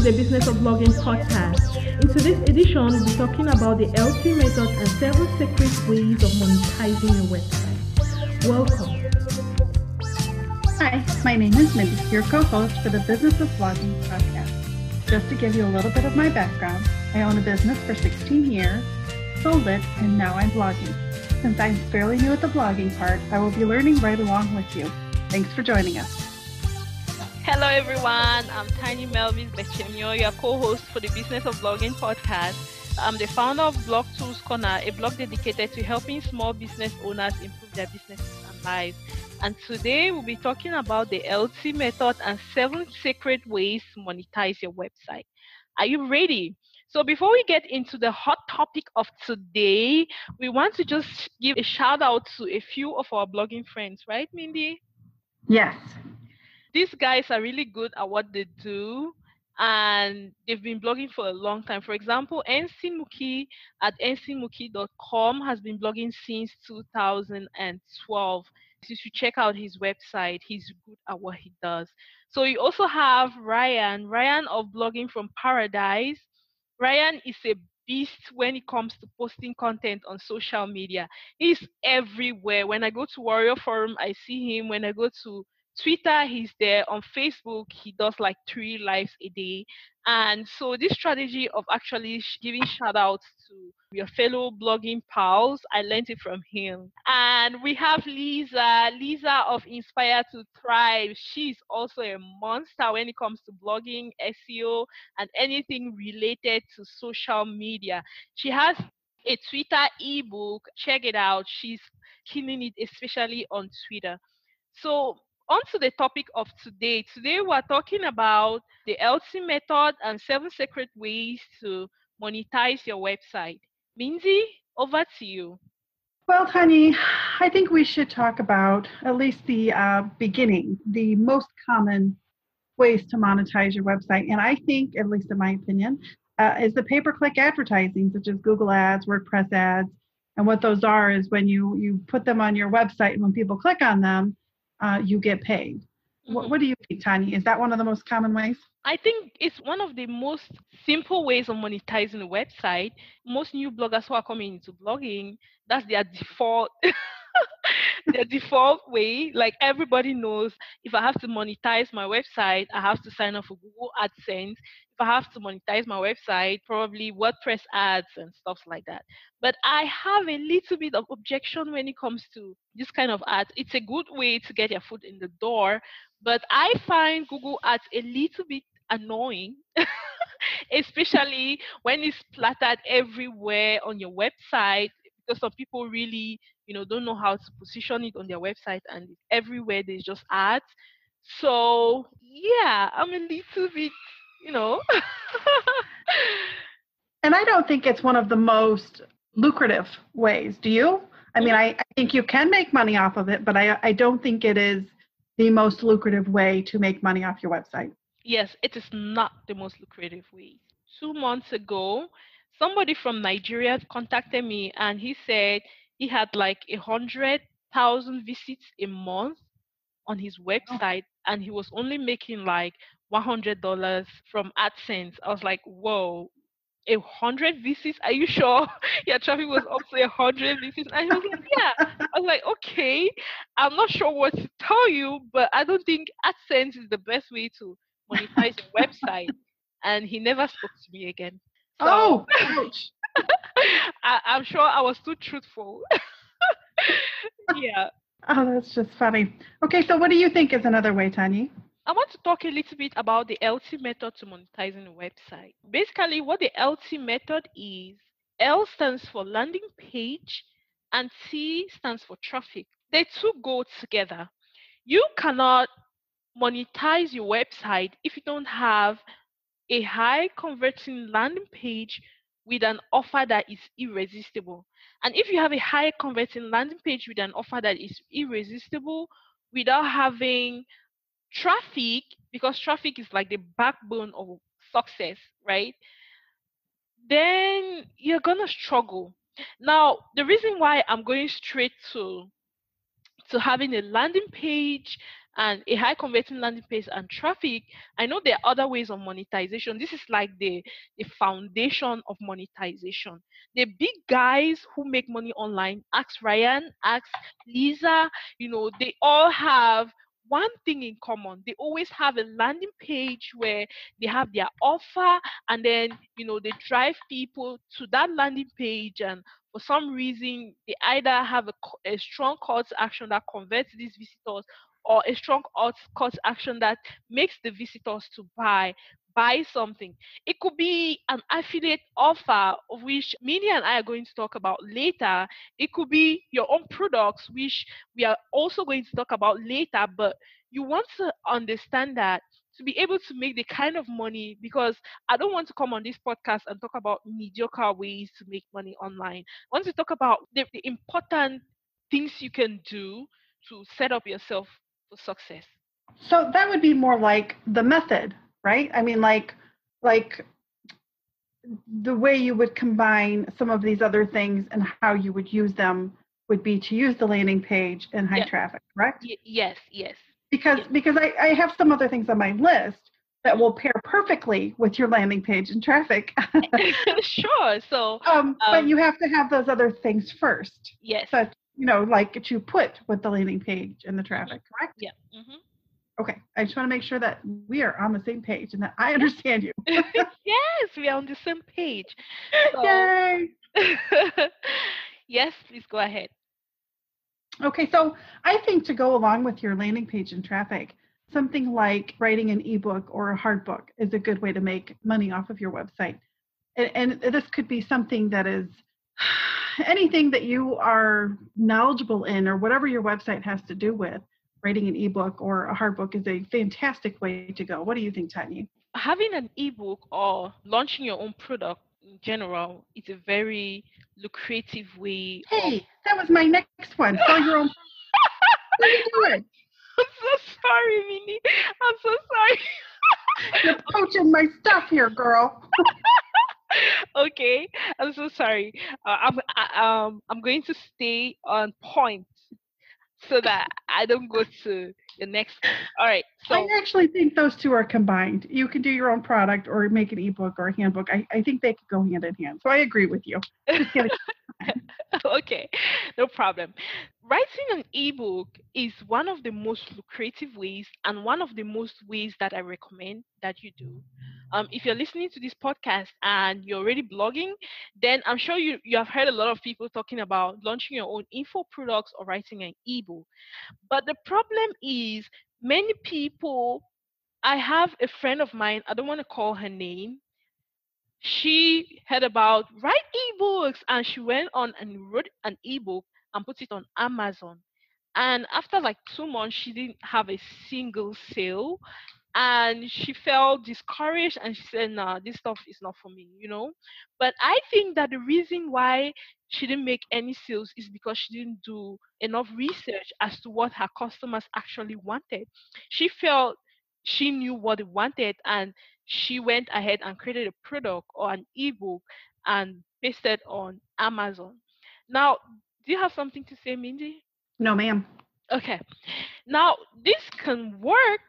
to the Business of Blogging podcast. In today's edition, we'll be talking about the LT method and seven secret ways of monetizing your website. Welcome. Hi, my name is Mindy, your co-host for the Business of Blogging podcast. Just to give you a little bit of my background, I own a business for 16 years, sold it, and now I'm blogging. Since I'm fairly new at the blogging part, I will be learning right along with you. Thanks for joining us. Hello, everyone. I'm Tiny Melvis Bechemio, your co-host for the Business of Blogging podcast. I'm the founder of Blog Tools Corner, a blog dedicated to helping small business owners improve their businesses and lives. And today we'll be talking about the LT method and seven secret ways to monetize your website. Are you ready? So before we get into the hot topic of today, we want to just give a shout out to a few of our blogging friends, right, Mindy? Yes, these guys are really good at what they do and they've been blogging for a long time. For example, Enstine Muki at enstinemuki.com has been blogging since 2012. You should check out his website. He's good at what he does. So you also have Ryan, Ryan of Blogging from Paradise. Ryan is a beast when it comes to posting content on social media. He's everywhere. When I go to Warrior Forum, I see him. When I go to Twitter, he's there. On Facebook, he does like three lives a day. And so this strategy of actually giving shout outs to your fellow blogging pals, I learned it from him. And we have Lisa, Lisa of Inspire to Thrive. She's also a monster when it comes to blogging, SEO, and anything related to social media. She has a Twitter ebook. Check it out. She's killing it, especially on Twitter. So on to the topic of today. Today we're talking about the LT method and seven secret ways to monetize your website. Minzy, over to you. Well, honey, I think we should talk about at least the uh, beginning, the most common ways to monetize your website. And I think, at least in my opinion, uh, is the pay-per-click advertising, such as Google Ads, WordPress ads. And what those are is when you you put them on your website, and when people click on them, uh, you get paid. Mm-hmm. What, what do you think, Tanya? Is that one of the most common ways? I think it's one of the most simple ways of monetizing a website. Most new bloggers who are coming into blogging, that's their default their default way. Like everybody knows if I have to monetize my website, I have to sign up for Google AdSense. If I have to monetize my website, probably WordPress ads and stuff like that. But I have a little bit of objection when it comes to this kind of ads. It's a good way to get your foot in the door, but I find Google ads a little bit annoying. especially when it's splattered everywhere on your website because some people really you know don't know how to position it on their website and everywhere there's just ads. So yeah i'm a little bit you know. And i don't think it's one of the most lucrative ways. Do you? I mean I, I think you can make money off of it but I, I don't think it is the most lucrative way to make money off your website. Yes it is not the most lucrative way. Two months ago somebody from nigeria contacted me and he said he had like a hundred thousand visits a month on his oh. website oh. and he was only making like one hundred dollars from AdSense. I was like, whoa, a hundred visits? Are you sure your traffic was up to a hundred visits? And he was like, Yeah. I was like, okay, I'm not sure what to tell you, but I don't think AdSense is the best way to monetize a website. And he never spoke to me again. So, oh, ouch. I, I'm sure I was too truthful. yeah. Oh, that's just funny. Okay, so what do you think is another way, Tanya? I want to talk a little bit about the LT method to monetizing a website. Basically, what the LT method is L stands for landing page and T stands for traffic. They two go together. You cannot monetize your website if you don't have a high converting landing page with an offer that is irresistible. And if you have a high converting landing page with an offer that is irresistible without having traffic, because traffic is like the backbone of success, right? Then you're gonna struggle. Now, the reason why I'm going straight to to having a landing page and a high converting landing page and traffic, I know there are other ways of monetization. This is like the, the foundation of monetization. The big guys who make money online, ask Ryan, ask Lisa, you know, they all have one thing in common they always have a landing page where they have their offer and then you know they drive people to that landing page and for some reason they either have a, a strong call to action that converts these visitors or a strong to action that makes the visitors to buy buy something. It could be an affiliate offer, of which Minnie and I are going to talk about later. It could be your own products, which we are also going to talk about later. But you want to understand that to be able to make the kind of money because I don't want to come on this podcast and talk about mediocre ways to make money online. I want to talk about the, the important things you can do to set up yourself success. So that would be more like the method, right? I mean like like the way you would combine some of these other things and how you would use them would be to use the landing page in high traffic, correct? Y- yes, yes because because I, I have some other things on my list that will pair perfectly with your landing page and traffic. sure. So, um, um, but you have to have those other things first. Yes. Such you know, like to put with the landing page and the traffic, correct? Yeah. Mm-hmm. Okay. I just want to make sure that we are on the same page and that I understand you. yes, we are on the same page. So, Yay! yes, please go ahead. Okay, so I think to go along with your landing page and traffic, something like writing an ebook or a hard book is a good way to make money off of your website. And, and this could be something that is anything that you are knowledgeable in or whatever your website has to do with. Writing an ebook or a hard book is a fantastic way to go. What do you think, Tanya? Having an ebook or launching your own product in general is a very lucrative way. Hey, of... that was my next one. Sell your own. what are you doing? I'm so sorry, Minnie. I'm so sorry. You're poaching my stuff here, girl. okay, I'm so sorry. Uh, I'm I, um I'm going to stay on point so that I don't go to the next All right. So I actually think those two are combined. You can do your own product or make an ebook or a handbook. I, I think they could go hand in hand. So I agree with you. okay, no problem. Writing an ebook is one of the most lucrative ways and one of the most ways that I recommend that you do. Um, if you're listening to this podcast and you're already blogging, then I'm sure you, you have heard a lot of people talking about launching your own info products or writing an ebook. But the problem is many people, I have a friend of mine, I don't want to call her name, she heard about write ebooks and she went on and wrote an ebook and put it on Amazon. And after like two months, she didn't have a single sale and she felt discouraged and she said nah this stuff is not for me you know? But i think that the reason why she didn't make any sales is because she didn't do enough research as to what her customers actually wanted. She felt she knew what they wanted and she went ahead and created a product or an ebook and pasted on amazon. Now do you have something to say mindy no ma'am okay now this can work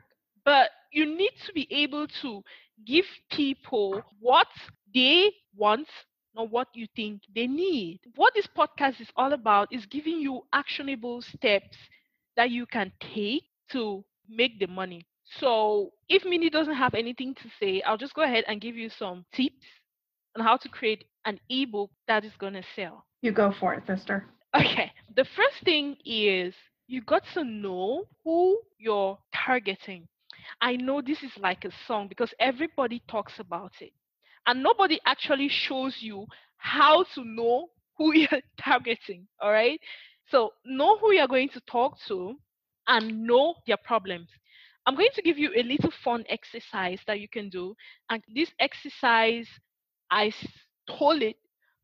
but you need to be able to give people what they want not what you think they need. What this podcast is all about is giving you actionable steps that you can take to make the money. So, if Minnie doesn't have anything to say, I'll just go ahead and give you some tips on how to create an ebook that is going to sell. You go for it, sister. Okay. The first thing is you got to know who you're targeting. I know this is like a song because everybody talks about it. And nobody actually shows you how to know who you're targeting. All right. So know who you're going to talk to and know their problems. I'm going to give you a little fun exercise that you can do. And this exercise, I stole it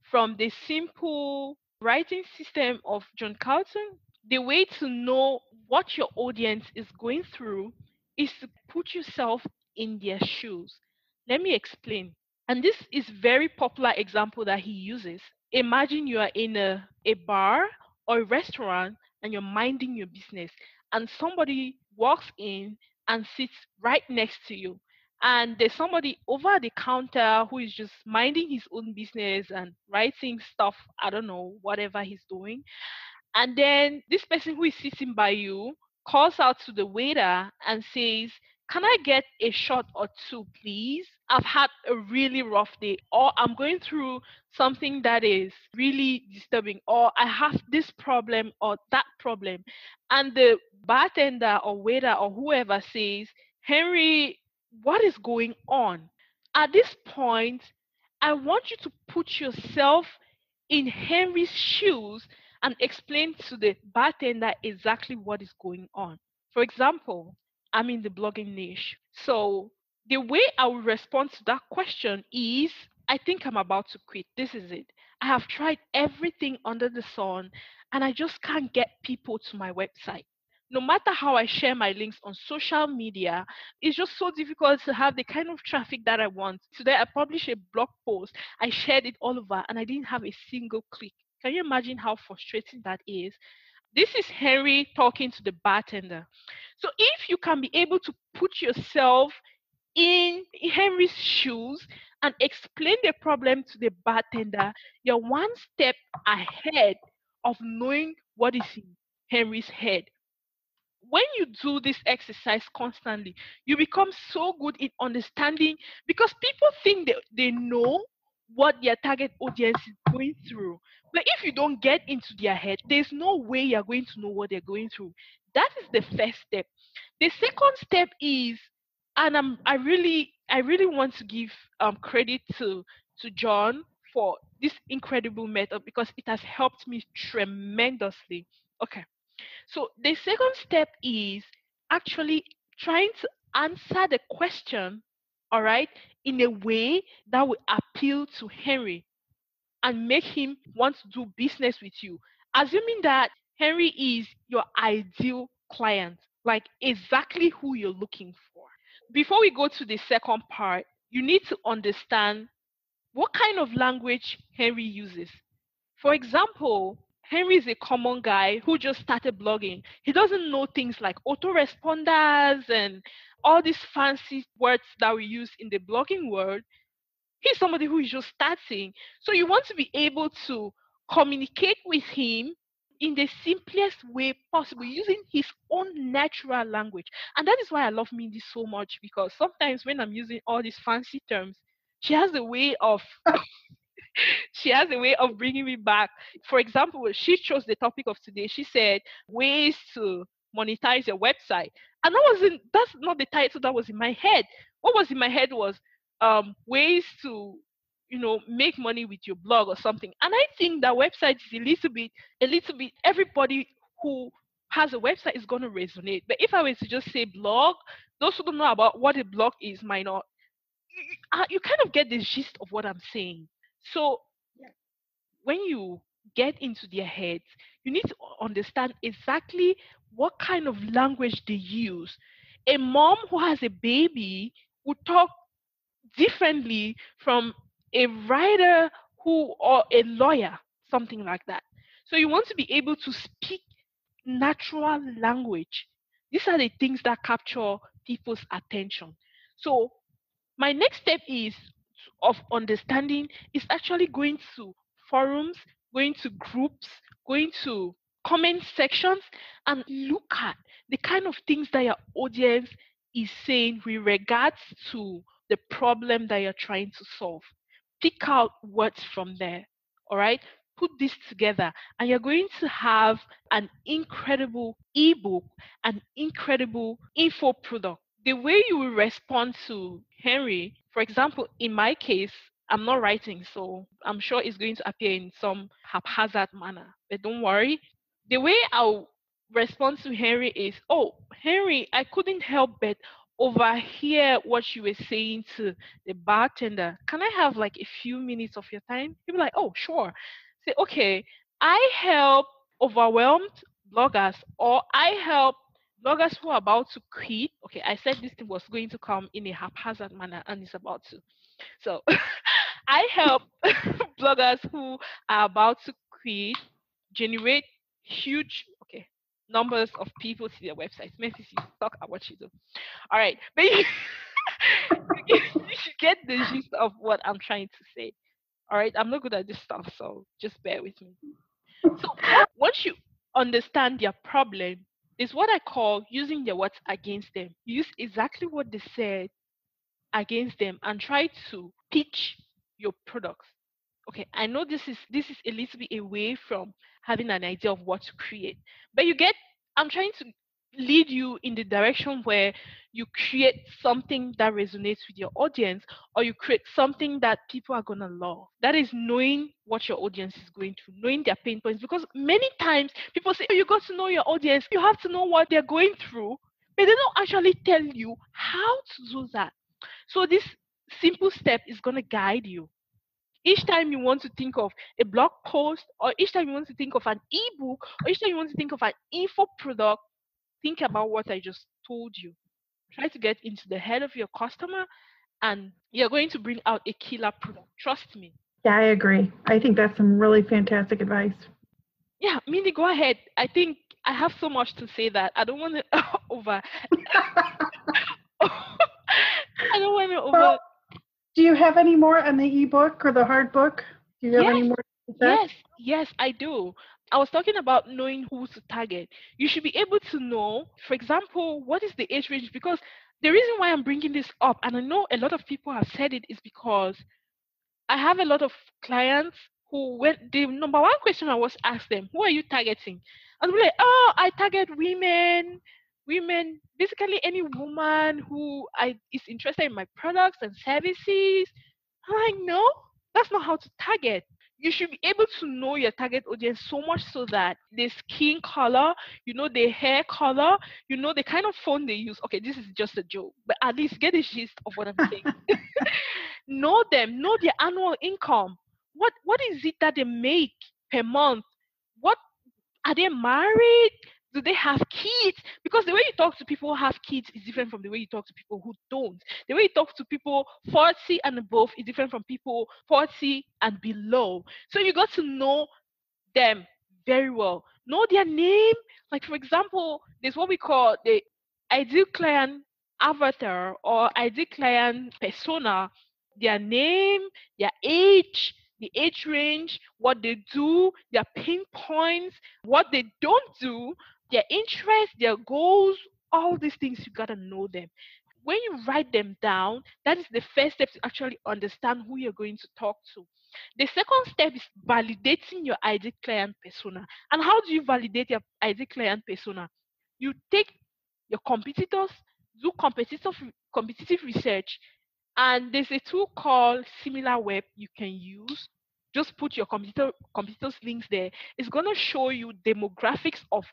from the simple writing system of John Carlton. The way to know what your audience is going through is to put yourself in their shoes. Let me explain. And this is very popular example that he uses. Imagine you are in a, a bar or a restaurant and you're minding your business and somebody walks in and sits right next to you and there's somebody over the counter who is just minding his own business and writing stuff i don't know whatever he's doing and then this person who is sitting by you calls out to the waiter and says can I get a shot or two, please? I've had a really rough day, or I'm going through something that is really disturbing, or I have this problem or that problem. And the bartender or waiter or whoever says, Henry, what is going on? At this point, I want you to put yourself in Henry's shoes and explain to the bartender exactly what is going on. For example, I'm in the blogging niche. So the way I will respond to that question is I think I'm about to quit. This is it. I have tried everything under the sun and I just can't get people to my website. No matter how I share my links on social media, it's just so difficult to have the kind of traffic that I want. Today, I published a blog post, I shared it all over, and I didn't have a single click. Can you imagine how frustrating that is? This is Henry talking to the bartender. So if you can be able to put yourself in Henry's shoes and explain the problem to the bartender, you're one step ahead of knowing what is in Henry's head. When you do this exercise constantly, you become so good in understanding because people think that they know what their target audience is going through. But if you don't get into their head, there's no way you're going to know what they're going through. That is the first step. The second step is, and I'm I really I really want to give um, credit to to John for this incredible method because it has helped me tremendously. Okay. So the second step is actually trying to answer the question, all right, in a way that will appeal to Henry and make him want to do business with you. Assuming that Henry is your ideal client, like exactly who you're looking for. Before we go to the second part, you need to understand what kind of language Henry uses. For example, Henry is a common guy who just started blogging. He doesn't know things like autoresponders and all these fancy words that we use in the blogging world. He's somebody who is just starting. So you want to be able to communicate with him in the simplest way possible using his own natural language. And that is why I love Mindy so much because sometimes when I'm using all these fancy terms, she has a way of she has a way of bringing me back. For example, she chose the topic of today. She said ways to monetize your website. And that wasn't that's not the title that was in my head. What was in my head was um, ways to you know make money with your blog or something and i think that website is a little bit a little bit everybody who has a website is going to resonate but if i were to just say blog those who don't know about what a blog is might not you, you kind of get the gist of what i'm saying so yeah. when you get into their heads you need to understand exactly what kind of language they use a mom who has a baby would talk differently from a writer who or a lawyer, something like that. So you want to be able to speak natural language. These are the things that capture people's attention. So my next step is of understanding is actually going to forums, going to groups, going to comment sections and look at the kind of things that your audience is saying with regards to the problem that you're trying to solve. Pick out words from there. All right. Put this together, and you're going to have an incredible ebook, an incredible info product. The way you will respond to Henry, for example, in my case, I'm not writing, so I'm sure it's going to appear in some haphazard manner. But don't worry. The way I'll respond to Henry is, oh, Henry, I couldn't help but overhear what you were saying to the bartender. Can I have like a few minutes of your time? He'll be like, oh, sure. Say, okay, I help overwhelmed bloggers or I help bloggers who are about to quit. Okay, I said this thing was going to come in a haphazard manner and it's about to. So I help bloggers who are about to quit generate huge okay numbers of people to their websites. Memphis, you talk about what you do. All right, but you, you should get the gist of what I'm trying to say. All right, I'm not good at this stuff, so just bear with me. So once you understand their problem, is what I call using their words against them. Use exactly what they said against them and try to pitch your products. Okay, I know this is this is a little bit away from having an idea of what to create, but you get I'm trying to lead you in the direction where you create something that resonates with your audience or you create something that people are going to love. That is knowing what your audience is going through knowing their pain points because many times people say oh, you got to know your audience. You have to know what they're going through. But they don't actually tell you how to do that. So this simple step is going to guide you. Each time you want to think of a blog post or each time you want to think of an ebook or each time you want to think of an info product think about what I just told you. Try to get into the head of your customer and you're going to bring out a killer product. Trust me. Yeah, I agree. I think that's some really fantastic advice. Yeah, Mindy, go ahead. I think I have so much to say that I don't want to over. I don't want to over. Well, do you have any more on the ebook or the hard book? Do you have yes, any more? Yes, yes, I do. I was talking about knowing who to target. You should be able to know, for example, what is the age range? Because the reason why I'm bringing this up, and I know a lot of people have said it, is because I have a lot of clients who, when the number one question I was asked them, who are you targeting? And they're like, oh, I target women, women, basically any woman who I, is interested in my products and services. I'm like, no, that's not how to target you should be able to know your target audience so much so that the skin color, you know, the hair color, you know, the kind of phone they use. Okay, this is just a joke, but at least get the gist of what I'm saying. know them, know their annual income. What what is it that they make per month? What are they married? Do they have kids? Because the way you talk to people who have kids is different from the way you talk to people who don't. The way you talk to people 40 and above is different from people 40 and below. So you got to know them very well. Know their name. Like, for example, there's what we call the ideal client avatar or ideal client persona, their name, their age, the age range, what they do, their pain points, what they don't do, their interests, their goals, all these things, you got to know them. When you write them down, that is the first step to actually understand who you're going to talk to. The second step is validating your ideal client persona. And how do you validate your ideal client persona? You take your competitors, do competitive competitive research, and there's a tool called SimilarWeb you can use. Just put your competitor competitors links there. It's gonna show you demographics of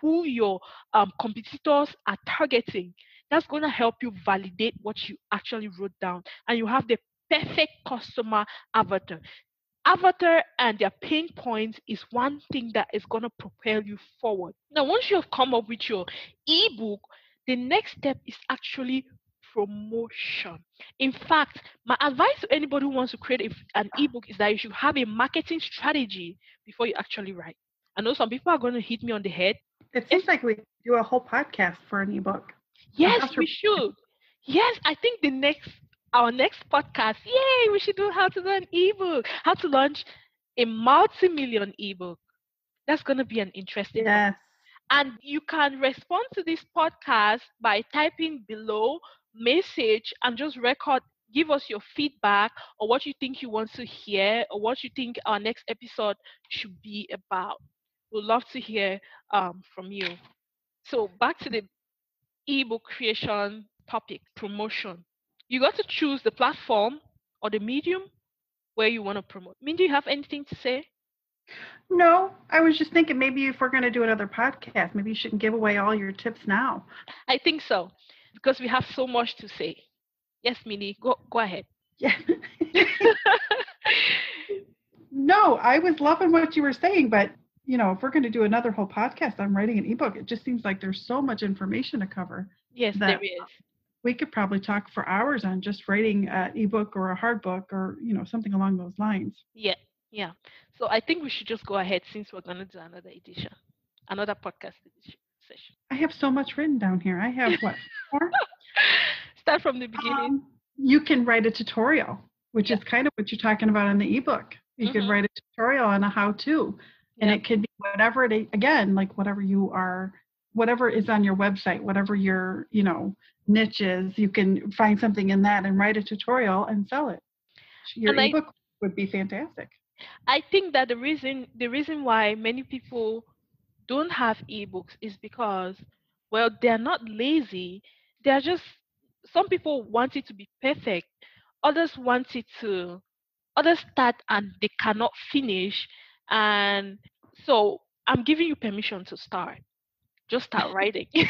who your um, competitors are targeting. That's going to help you validate what you actually wrote down. And you have the perfect customer avatar. Avatar and their pain points is one thing that is going to propel you forward. Now, once you have come up with your ebook, the next step is actually promotion. In fact, my advice to anybody who wants to create a, an ebook is that you should have a marketing strategy before you actually write. I know some people are going to hit me on the head it seems like we do a whole podcast for an ebook. Yes, we should. Yes, I think the next our next podcast, yay, we should do how to do an ebook, how to launch a multi-million ebook. That's gonna be an interesting yes. One. And you can respond to this podcast by typing below message and just record give us your feedback or what you think you want to hear or what you think our next episode should be about. We'd love to hear um, from you. So back to the ebook creation topic, promotion. You got to choose the platform or the medium where you want to promote. Mean, do you have anything to say? No, I was just thinking maybe if we're going to do another podcast, maybe you shouldn't give away all your tips now. I think so because we have so much to say. Yes, Minnie, go go ahead. Yeah. no, I was loving what you were saying, but you know, if we're going to do another whole podcast on writing an ebook, it just seems like there's so much information to cover. Yes, there is. We could probably talk for hours on just writing an ebook or a hard book or, you know, something along those lines. Yeah, yeah. So I think we should just go ahead since we're going to do another edition, another podcast edition. session. I have so much written down here. I have what? Four? Start from the beginning. Um, you can write a tutorial, which yeah. is kind of what you're talking about in the ebook. You mm-hmm. could write a tutorial on a how-to, and it could be whatever it again, like whatever you are, whatever is on your website, whatever your you know niche is. You can find something in that and write a tutorial and sell it. Your and ebook I, would be fantastic. I think that the reason the reason why many people don't have ebooks is because well they're not lazy they're just some people want it to be perfect others want it to others start and they cannot finish and so i'm giving you permission to start. Just start writing.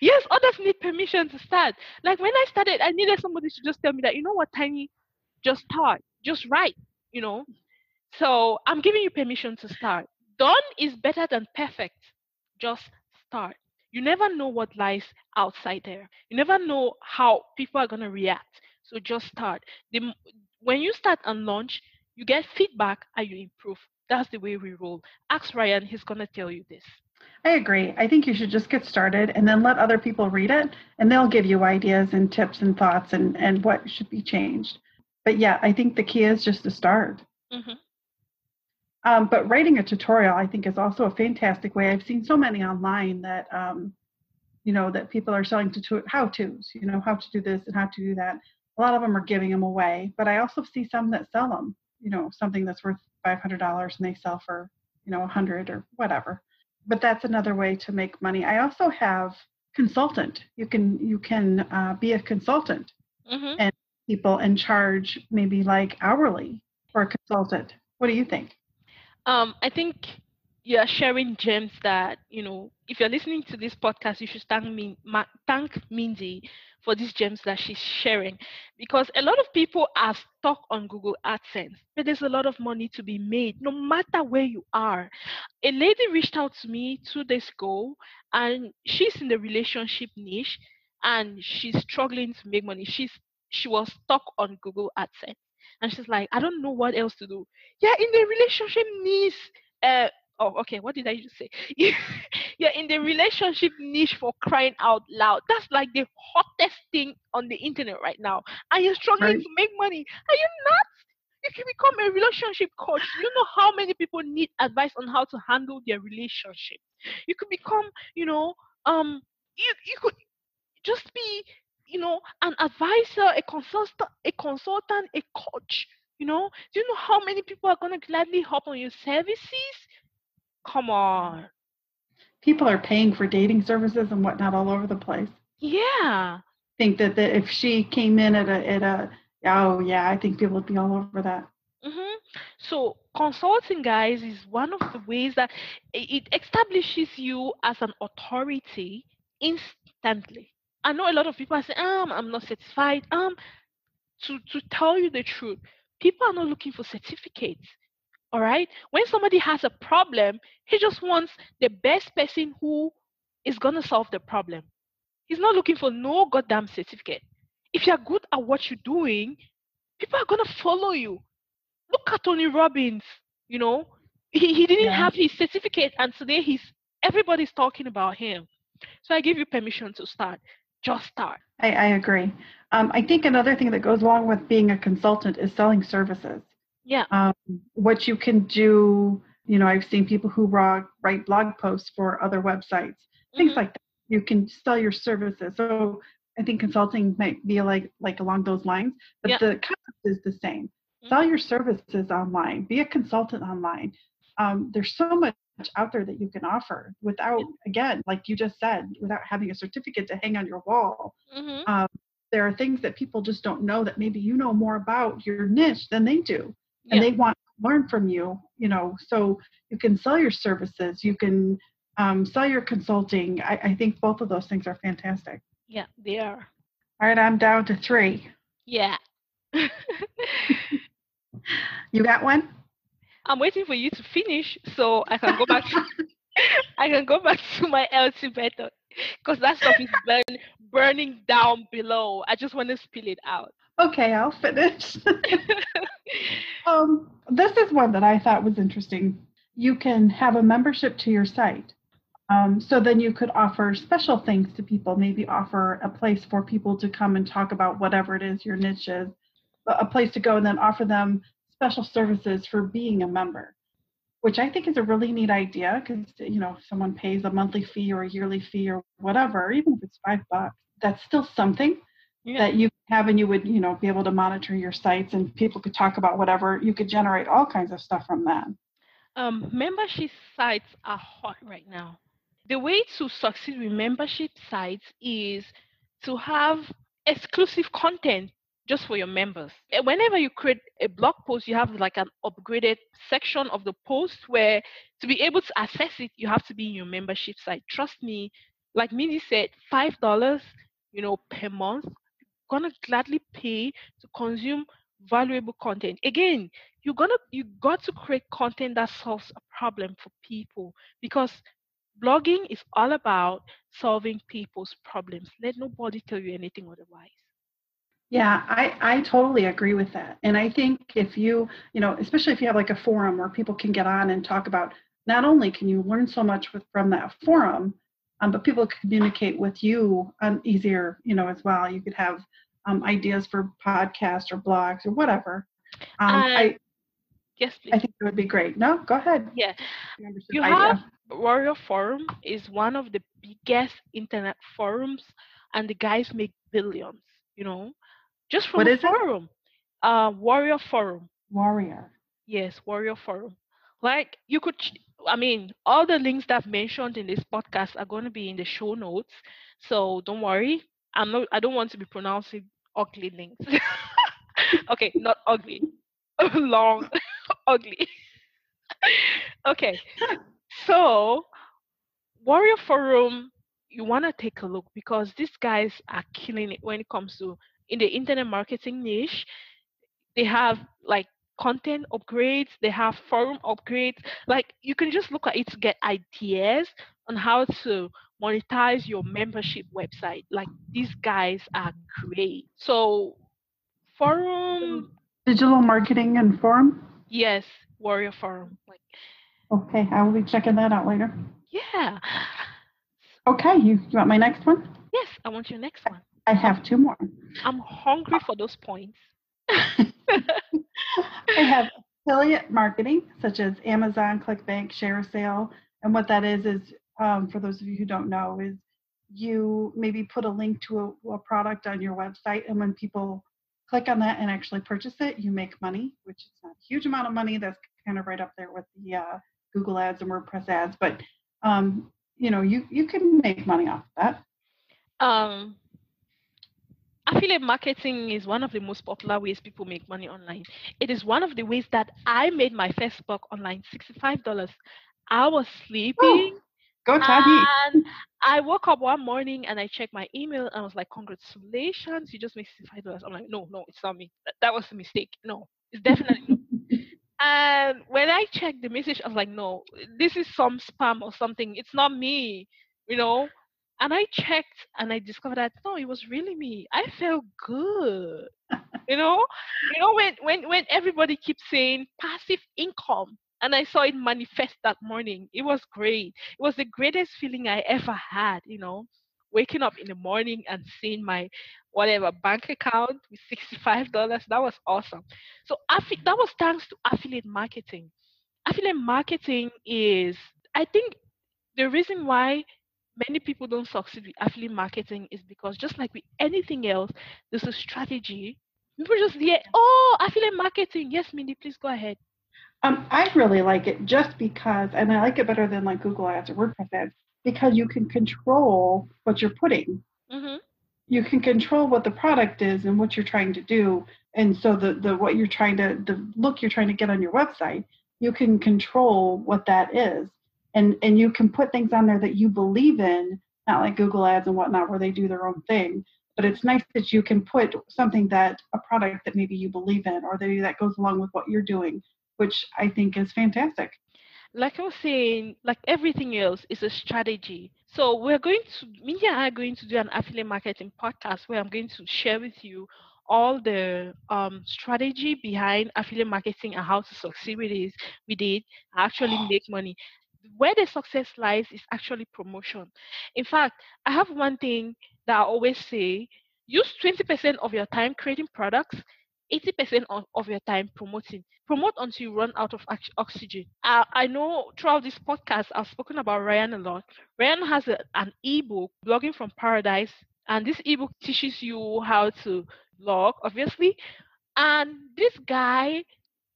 Yes others need permission to start. Like when i started i needed somebody to just tell me that you know what tiny? Just start. Just write you know? So i'm giving you permission to start. Done is better than perfect. Just start. You never know what lies outside there. You never know how people are going to react. So just start. The, when you start and launch, you get feedback and you improve. That's the way we roll. Ask Ryan, he's going to tell you this. I agree. I think you should just get started and then let other people read it and they'll give you ideas and tips and thoughts and, and what should be changed. But yeah, I think the key is just to start. Mm-hmm. Um, but writing a tutorial, I think, is also a fantastic way. I've seen so many online that, um, you know, that people are selling to how tos, you know, how to do this and how to do that. A lot of them are giving them away, but I also see some that sell them, you know, something that's worth $500 and they sell for, you know, 100 or whatever. But that's another way to make money. I also have consultant. You can you can uh, be a consultant mm-hmm. and people and charge maybe like hourly for a consultant. What do you think? Um, I think you're sharing gems that you know. If you're listening to this podcast, you should thank me, ma- thank Mindy for these gems that she's sharing, because a lot of people are stuck on Google AdSense, but there's a lot of money to be made, no matter where you are. A lady reached out to me two days ago, and she's in the relationship niche, and she's struggling to make money. She's she was stuck on Google AdSense and she's like, I don't know what else to do. Yeah, in the relationship niche. Uh, oh, okay. What did I just say? yeah, in the relationship niche for crying out loud. That's like the hottest thing on the internet right now. And you're struggling right. to make money. Are you nuts? You can become a relationship coach. You know how many people need advice on how to handle their relationship. You could become, you know, um, you you could just be you know, an advisor, a consultant, a consultant, a coach. You know, do you know how many people are going to gladly hop on your services? Come on. People are paying for dating services and whatnot all over the place. Yeah. think that, that if she came in at a at a oh yeah, I think people would be all over that. Mm-hmm. So consulting, guys, is one of the ways that it establishes you as an authority instantly. I know a lot of people are saying, um, I'm not satisfied. Um, to, to tell you the truth, people are not looking for certificates. All right. When somebody has a problem, he just wants the best person who is gonna solve the problem. He's not looking for no goddamn certificate. If you're good at what you're doing, people are gonna follow you. Look at Tony Robbins, you know. He he didn't yeah. have his certificate and today he's everybody's talking about him. So I give you permission to start just start. I, I agree. Um, I think another thing that goes along with being a consultant is selling services. Yeah. Um, what you can do, you know, I've seen people who write blog posts for other websites, things mm-hmm. like that. You can sell your services. So I think consulting might be like like along those lines, but yeah. the concept is the same. Mm-hmm. Sell your services online. Be a consultant online. Um, there's so much out there that you can offer without again like you just said without having a certificate to hang on your wall mm-hmm. um, there are things that people just don't know that maybe you know more about your niche than they do and yeah. they want to learn from you you know so you can sell your services you can um, sell your consulting I, I think both of those things are fantastic yeah they are all right i'm down to three yeah you got one I'm waiting for you to finish so I can go back to I can go back to my LT method because that stuff is burn, burning down below. I just want to spill it out. Okay, I'll finish. um, this is one that I thought was interesting. You can have a membership to your site. Um, so then you could offer special things to people, maybe offer a place for people to come and talk about whatever it is your niche is, a place to go and then offer them special services for being a member, which I think is a really neat idea because, you know, if someone pays a monthly fee or a yearly fee or whatever, even if it's five bucks, that's still something yeah. that you have and you would, you know, be able to monitor your sites and people could talk about whatever. You could generate all kinds of stuff from that. Um, membership sites are hot right now the way to succeed with membership sites is to have exclusive content just for your members. Whenever you create a blog post, you have like an upgraded section of the post where to be able to access it, you have to be in your membership site. Trust me, like Mindy said, five dollars, you know, per month, gonna gladly pay to consume valuable content. Again, you're gonna you got to create content that solves a problem for people because blogging is all about solving people's problems. Let nobody tell you anything otherwise. Yeah, I, I totally agree with that. And I think if you, you know, especially if you have like a forum where people can get on and talk about, not only can you learn so much with, from that forum, um, but people communicate with you um, easier, you know, as well. You could have um, ideas for podcasts or blogs or whatever. Um, I, yes, please. I think it would be great. No, go ahead. Yeah, you have Warrior Forum is one of the biggest internet forums, and the guys make billions. You know, just from what the is forum. It? Uh, Warrior Forum. Warrior. Yes, Warrior Forum. Like you could, I mean, all the links that I've mentioned in this podcast are going to be in the show notes. So don't worry. I'm not. I don't want to be pronouncing ugly links. okay, not ugly. Long, ugly. okay. So, Warrior Forum, you want to take a look because these guys are killing it when it comes to in the internet marketing niche. They have like content upgrades, they have forum upgrades. Like you can just look at it to get ideas on how to monetize your membership website. Like these guys are great. So, forum digital marketing and forum. Yes, Warrior Forum. Like Okay, I will be checking that out later. Yeah. Okay, you, you want my next one? Yes, I want your next one. I have two more. I'm hungry for those points. I have affiliate marketing, such as Amazon, ClickBank, ShareASale. And what that is, is um, for those of you who don't know, is you maybe put a link to a, a product on your website, and when people click on that and actually purchase it, you make money, which is not a huge amount of money. That's kind of right up there with the uh, Google ads and WordPress ads, but um, you know, you you can make money off of that. Um, affiliate marketing is one of the most popular ways people make money online. It is one of the ways that I made my first buck online, sixty-five dollars. I was sleeping. Go Tati. And I woke up one morning and I checked my email and I was like, Congratulations, you just made $65. I'm like, No, no, it's not me. That, that was a mistake. No, it's definitely no. And when I checked the message, I was like, no, this is some spam or something. It's not me, you know. And I checked and I discovered that no, it was really me. I felt good. you know? You know, when when when everybody keeps saying passive income and I saw it manifest that morning, it was great. It was the greatest feeling I ever had, you know waking up in the morning and seeing my whatever bank account with $65 that was awesome so that was thanks to affiliate marketing affiliate marketing is i think the reason why many people don't succeed with affiliate marketing is because just like with anything else there's a strategy. People just hear oh affiliate marketing. Yes mindy please go ahead. Um, I really like it just because, and I like it better than like Google Ads or WordPress ads because you can control what you're putting. Mm-hmm. You can control what the product is and what you're trying to do, and so the the what you're trying to the look you're trying to get on your website, you can control what that is, and and you can put things on there that you believe in, not like Google Ads and whatnot where they do their own thing. But it's nice that you can put something that a product that maybe you believe in or that that goes along with what you're doing, which I think is fantastic like I was saying, like everything else is a strategy. So we're going to, me and I are going to do an affiliate marketing podcast where I'm going to share with you all the um, strategy behind affiliate marketing and how to succeed with it, with it, actually make money. Where the success lies is actually promotion. In fact, I have one thing that I always say use 20% of your time creating products 80% of, your time promoting. Promote until you run out of oxygen. Uh, I know throughout this podcast, I've spoken about Ryan a lot. Ryan has a, an ebook, Blogging from Paradise, and this ebook teaches you how to blog, obviously. And this guy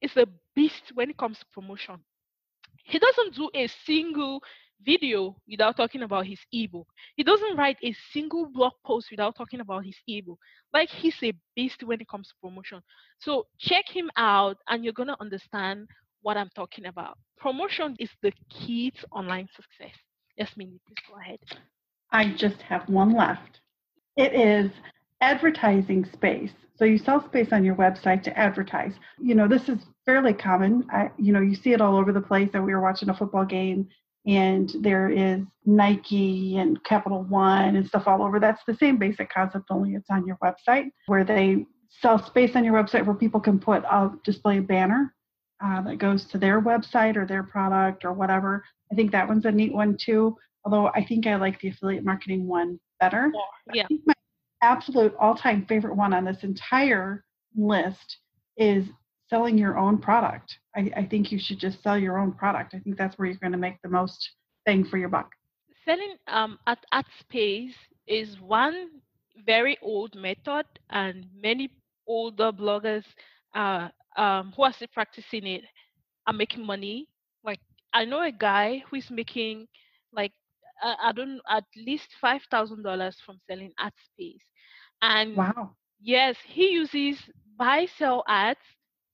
is a beast when it comes to promotion. He doesn't do a single video without talking about his ebook. He doesn't write a single blog post without talking about his ebook. Like he's a beast when it comes to promotion. So check him out and you're going to understand what I'm talking about. Promotion is the key to online success. Yes, Mindy, please go ahead. I just have one left. It is advertising space. So you sell space on your website to advertise. You know, this is fairly common. I, you know, you see it all over the place. That we were watching a football game and there is Nike and Capital One and stuff all over. That's the same basic concept, only it's on your website where they sell space on your website where people can put a display a banner uh, that goes to their website or their product or whatever. I think that one's a neat one too. Although I think I like the affiliate marketing one better. Yeah. my absolute all-time favorite one on this entire list is selling your own product. I, I think you should just sell your own product. I think that's where you're going to make the most bang for your buck. Selling um, at, at space is one very old method, and many older bloggers uh, um, who are still practicing it are making money. Like I know a guy who is making like uh, I don't at least five thousand dollars from selling at space, and wow, yes, he uses buy sell ads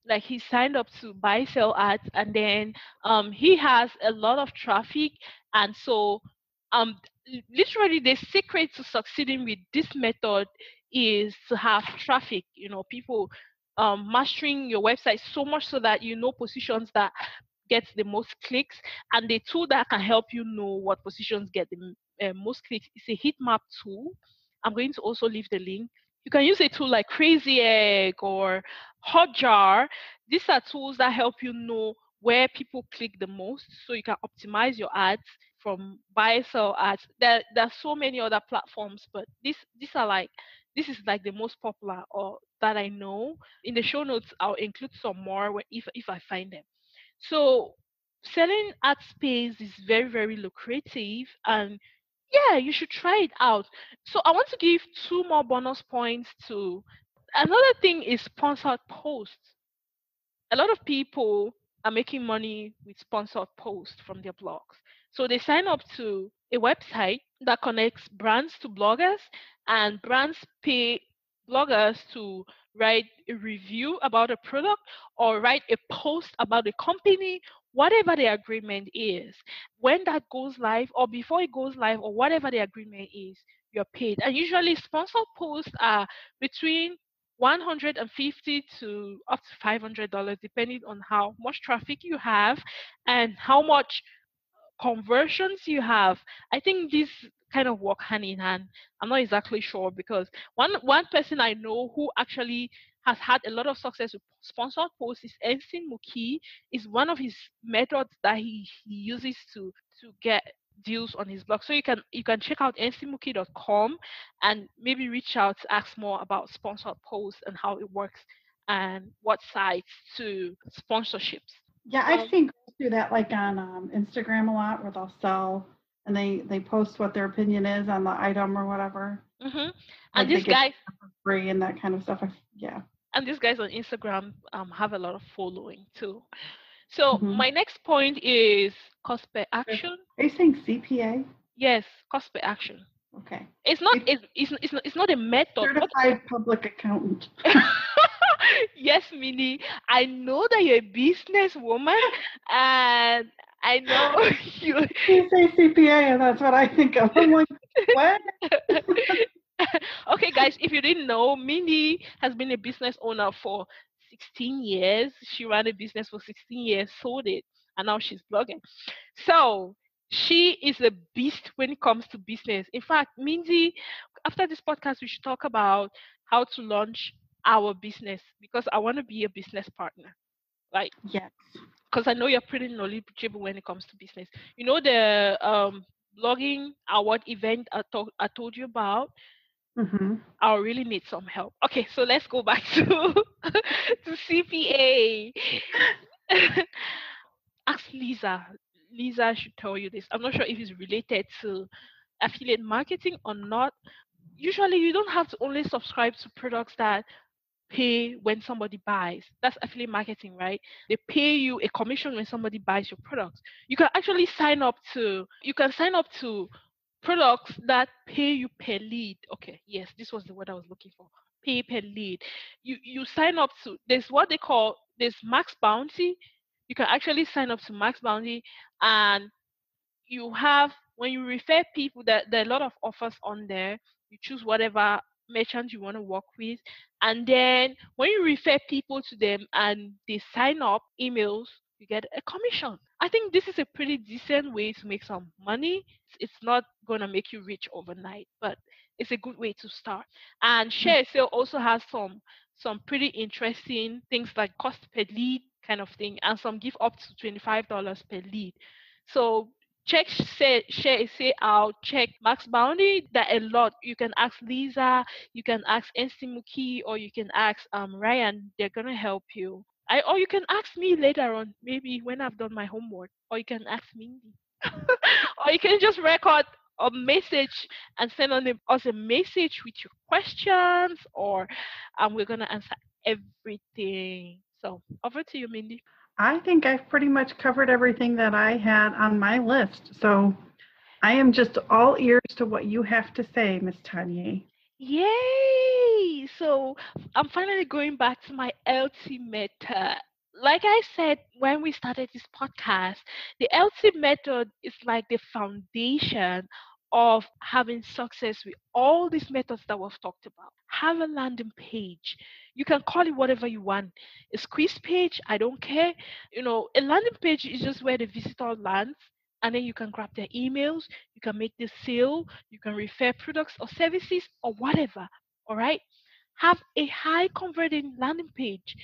like he signed up to BuySellAds and then um he has a lot of traffic and so um literally the secret to succeeding with this method is to have traffic you know people um mastering your website so much so that you know positions that gets the most clicks and the tool that can help you know what positions get the uh, most clicks is a heat map tool i'm going to also leave the link you can use a tool like Crazy Egg or Hotjar. These are tools that help you know where people click the most so you can optimize your ads from BuySellAds. There, there are so many other platforms, but these these are like this is like the most popular or that I know. In the show notes, I'll include some more if if I find them. So selling ad space is very very lucrative and yeah, you should try it out. So I want to give two more bonus points to another thing is sponsored posts. A lot of people are making money with sponsored posts from their blogs. So they sign up to a website that connects brands to bloggers, and brands pay bloggers to write a review about a product or write a post about a company whatever the agreement is, when that goes live or before it goes live or whatever the agreement is, you're paid. And usually sponsored posts are between 150 to up to 500 dollars depending on how much traffic you have and how much conversions you have i think these kind of work hand in hand i'm not exactly sure because one one person i know who actually has had a lot of success with sponsored posts is Enstine Muki is one of his methods that he, he uses to to get deals on his blog. So you can you can check out enstinemuki.com and maybe reach out to ask more about sponsored posts and how it works and what sites to sponsorships. Yeah, I've um, seen girls do that like on um, Instagram a lot where they'll sell and they they post what their opinion is on the item or whatever. Mm-hmm. And this guy free and that kind of stuff. Yeah and these guys on Instagram um, have a lot of following too. So mm-hmm. my next point is cost per action. Are you saying CPA? Yes, cost per action. Okay. It's not. It's, it's, it's not. It's not a method. Certified public accountant. yes, Mindy. I know that you're a business woman, and I know you. You say CPA, and that's what I think of. I'm like, what? okay, guys, if you didn't know, Mindy has been a business owner for 16 years. She ran a business for 16 years, sold it, and now she's blogging. So she is a beast when it comes to business. In fact, Mindy, after this podcast, we should talk about how to launch our business because I want to be a business partner. Like yes. Because I know you're pretty knowledgeable when it comes to business. You know the um, blogging award event I, to- I told you about. Mm-hmm. I'll really need some help. Okay, so let's go back to to CPA. Ask Lisa. Lisa should tell you this. I'm not sure if it's related to affiliate marketing or not. Usually, you don't have to only subscribe to products that pay when somebody buys. That's affiliate marketing, right? They pay you a commission when somebody buys your products. You can actually sign up to you can sign up to products that pay you per lead. Okay, yes, this was the word I was looking for. Pay per lead. You you sign up to there's what they call there's MaxBounty. You can actually sign up to MaxBounty and you have when you refer people that there are a lot of offers on there. You choose whatever merchant you want to work with and then when you refer people to them and they sign up emails you get a commission i think this is a pretty decent way to make some money. It's not going to make you rich overnight but it's a good way to start. And share sale also has some some pretty interesting things like cost per lead kind of thing and some give up to $25 per lead. So check say share say out check MaxBounty that a lot you can ask lisa you can ask Muki, or you can ask um ryan they're gonna help you I, or you can ask me later on maybe when i've done my homework or you can ask mindy or you can just record a message and send on us a message with your questions or we're gonna answer everything so over to you mindy I think I've pretty much covered everything that I had on my list. So I am just all ears to what you have to say, Miss Tanya. Yay! So I'm finally going back to my LT method. Like I said when we started this podcast, the LT method is like the foundation of having success with all these methods that we've talked about. Have a landing page. You can call it whatever you want. A squeeze page, I don't care. You know, a landing page is just where the visitor lands and then you can grab their emails, you can make the sale, you can refer products or services or whatever. All right. Have a high converting landing page.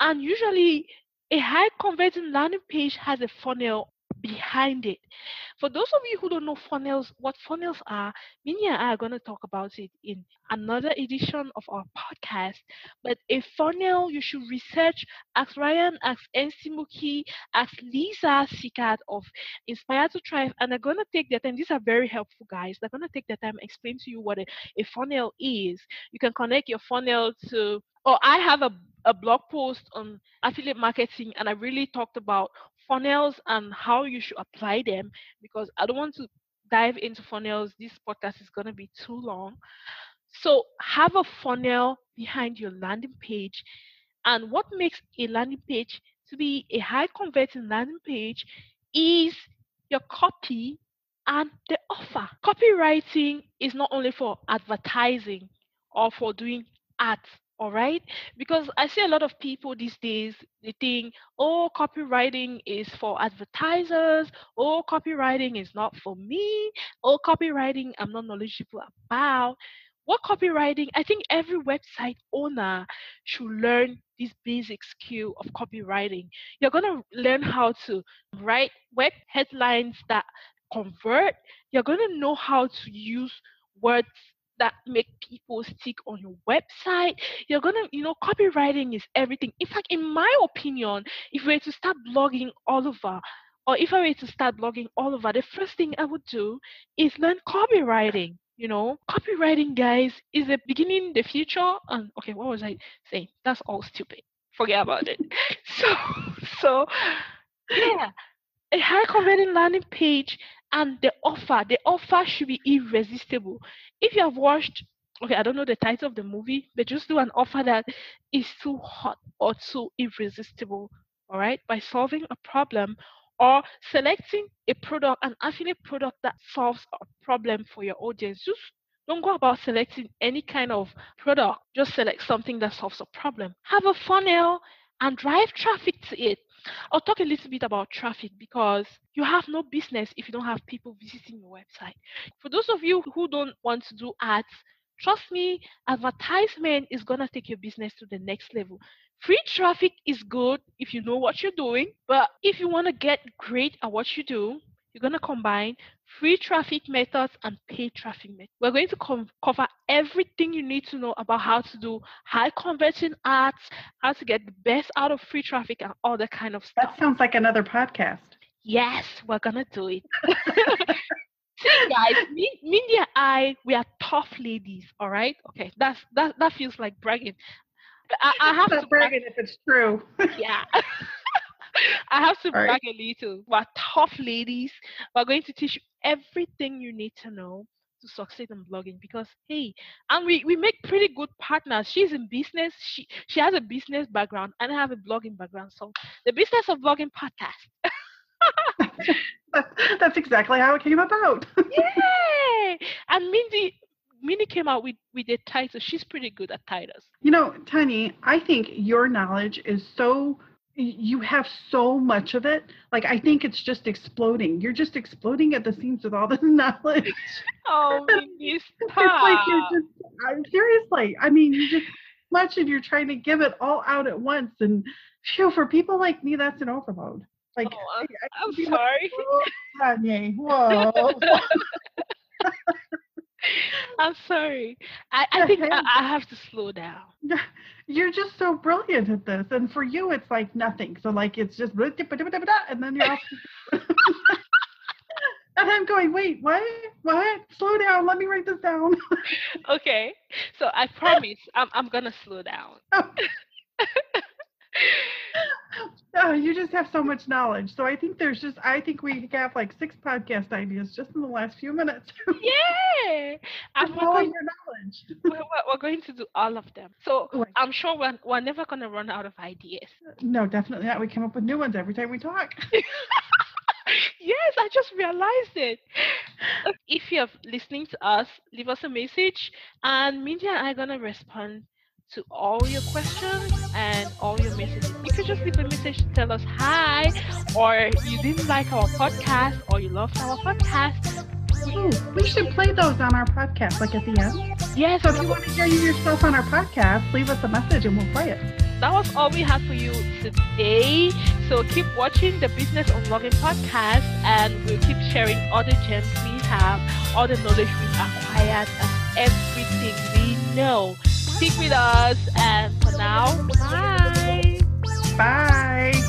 And usually a high converting landing page has a funnel behind it. For those of you who don't know funnels, what funnels are, Mindy and I are going to talk about it in another edition of our podcast. But a funnel, you should research, ask Ryan, ask Muki, ask Lisa Sicard of Inspire to Thrive, and they're going to take their time. These are very helpful guys. They're going to take their time explain to you what a, a funnel is. You can connect your funnel to, or I have a a blog post on affiliate marketing and I really talked about funnels and how you should apply them because I don't want to dive into funnels. This podcast is going to be too long. So, have a funnel behind your landing page. And what makes a landing page to be a high converting landing page is your copy and the offer. Copywriting is not only for advertising or for doing ads all right? Because i see a lot of people these days they think oh copywriting is for advertisers. Oh copywriting is not for me. Oh copywriting i'm not knowledgeable about. What copywriting i think every website owner should learn this basic skill of copywriting. You're going to learn how to write web headlines that convert. You're going to know how to use words that make people stick on your website. You're gonna, you know, copywriting is everything. In fact, in my opinion, if we were to start blogging all over, or if I were to start blogging all over, the first thing I would do is learn copywriting. You know, copywriting, guys, is the beginning, the future. And okay, what was I saying? That's all stupid. Forget about it. So, so yeah, a high converting landing page and the offer the offer should be irresistible. If you have watched okay i don't know the title of the movie but just do an offer that is too hot or too irresistible all right? By solving a problem or selecting a product an affiliate product that solves a problem for your audience. Just don't go about selecting any kind of product. Just select something that solves a problem. Have a funnel and drive traffic to it I'll talk a little bit about traffic because you have no business if you don't have people visiting your website. For those of you who don't want to do ads, trust me, advertisement is going to take your business to the next level. Free traffic is good if you know what you're doing, but if you want to get great at what you do, you're going to combine free traffic methods and paid traffic methods. We're going to cover everything you need to know about how to do high converting ads, how to get the best out of free traffic, and all that kind of stuff. That sounds like another podcast. Yes, we're gonna do it. See, guys, me, Mindy and I, we are tough ladies. All right. Okay, that's that. That feels like bragging. I, I have to brag. bragging if it's true. Yeah. I have to All right. brag a little. We're tough ladies. We're going to teach you everything you need to know to succeed in blogging because hey, and we, we make pretty good partners. She's in business. She she has a business background and I have a blogging background. So the business of blogging podcast. That's exactly how it came about. Yay! And Mindy Mindy came out with, with a title. She's pretty good at titles. You know, Tanya, I think your knowledge is so you have so much of it. Like I think it's just exploding. You're just exploding at the seams with all this knowledge. Oh, It's like you're just I'm seriously. I mean, you just much and you're trying to give it all out at once. And phew, for people like me, that's an overload. Like Oh, I'm- I- can be like, sorry. "Whoa, whoa. I'm sorry. I, I think I, I have to slow down. You're just so brilliant at this, and for you, it's like nothing. So like it's just and then you're off. and I'm going, wait, what? What? Slow down. Let me write this down. Okay. So I promise I'm I'm gonna slow down. Oh, you just have so much knowledge. So I think there's just I think we have like six podcast ideas just in the last few minutes. Yeah. And With we're going, your knowledge. we're, we're- going to do all of them. So. I'm sure we're, we're never gonna run out of ideas. No, definitely not. We come up with new ones every time we talk. yes, I just realized it. If you're listening to us, leave us a message, and Mindy and I are gonna respond to all your questions and all your messages. You can just leave a message to tell us hi, or you didn't like our podcast, or you loved our podcast. Ooh, we should play those on our podcast, like at the end. Yes, So if you want to hear yourself on our podcast, leave us a message and we'll play it. that was all we had for you today. So keep watching the Business of Blogging podcast, and we'll keep sharing all the gems we have, all the knowledge we've acquired, and everything we know. Stick with us, and for now, bye. Bye.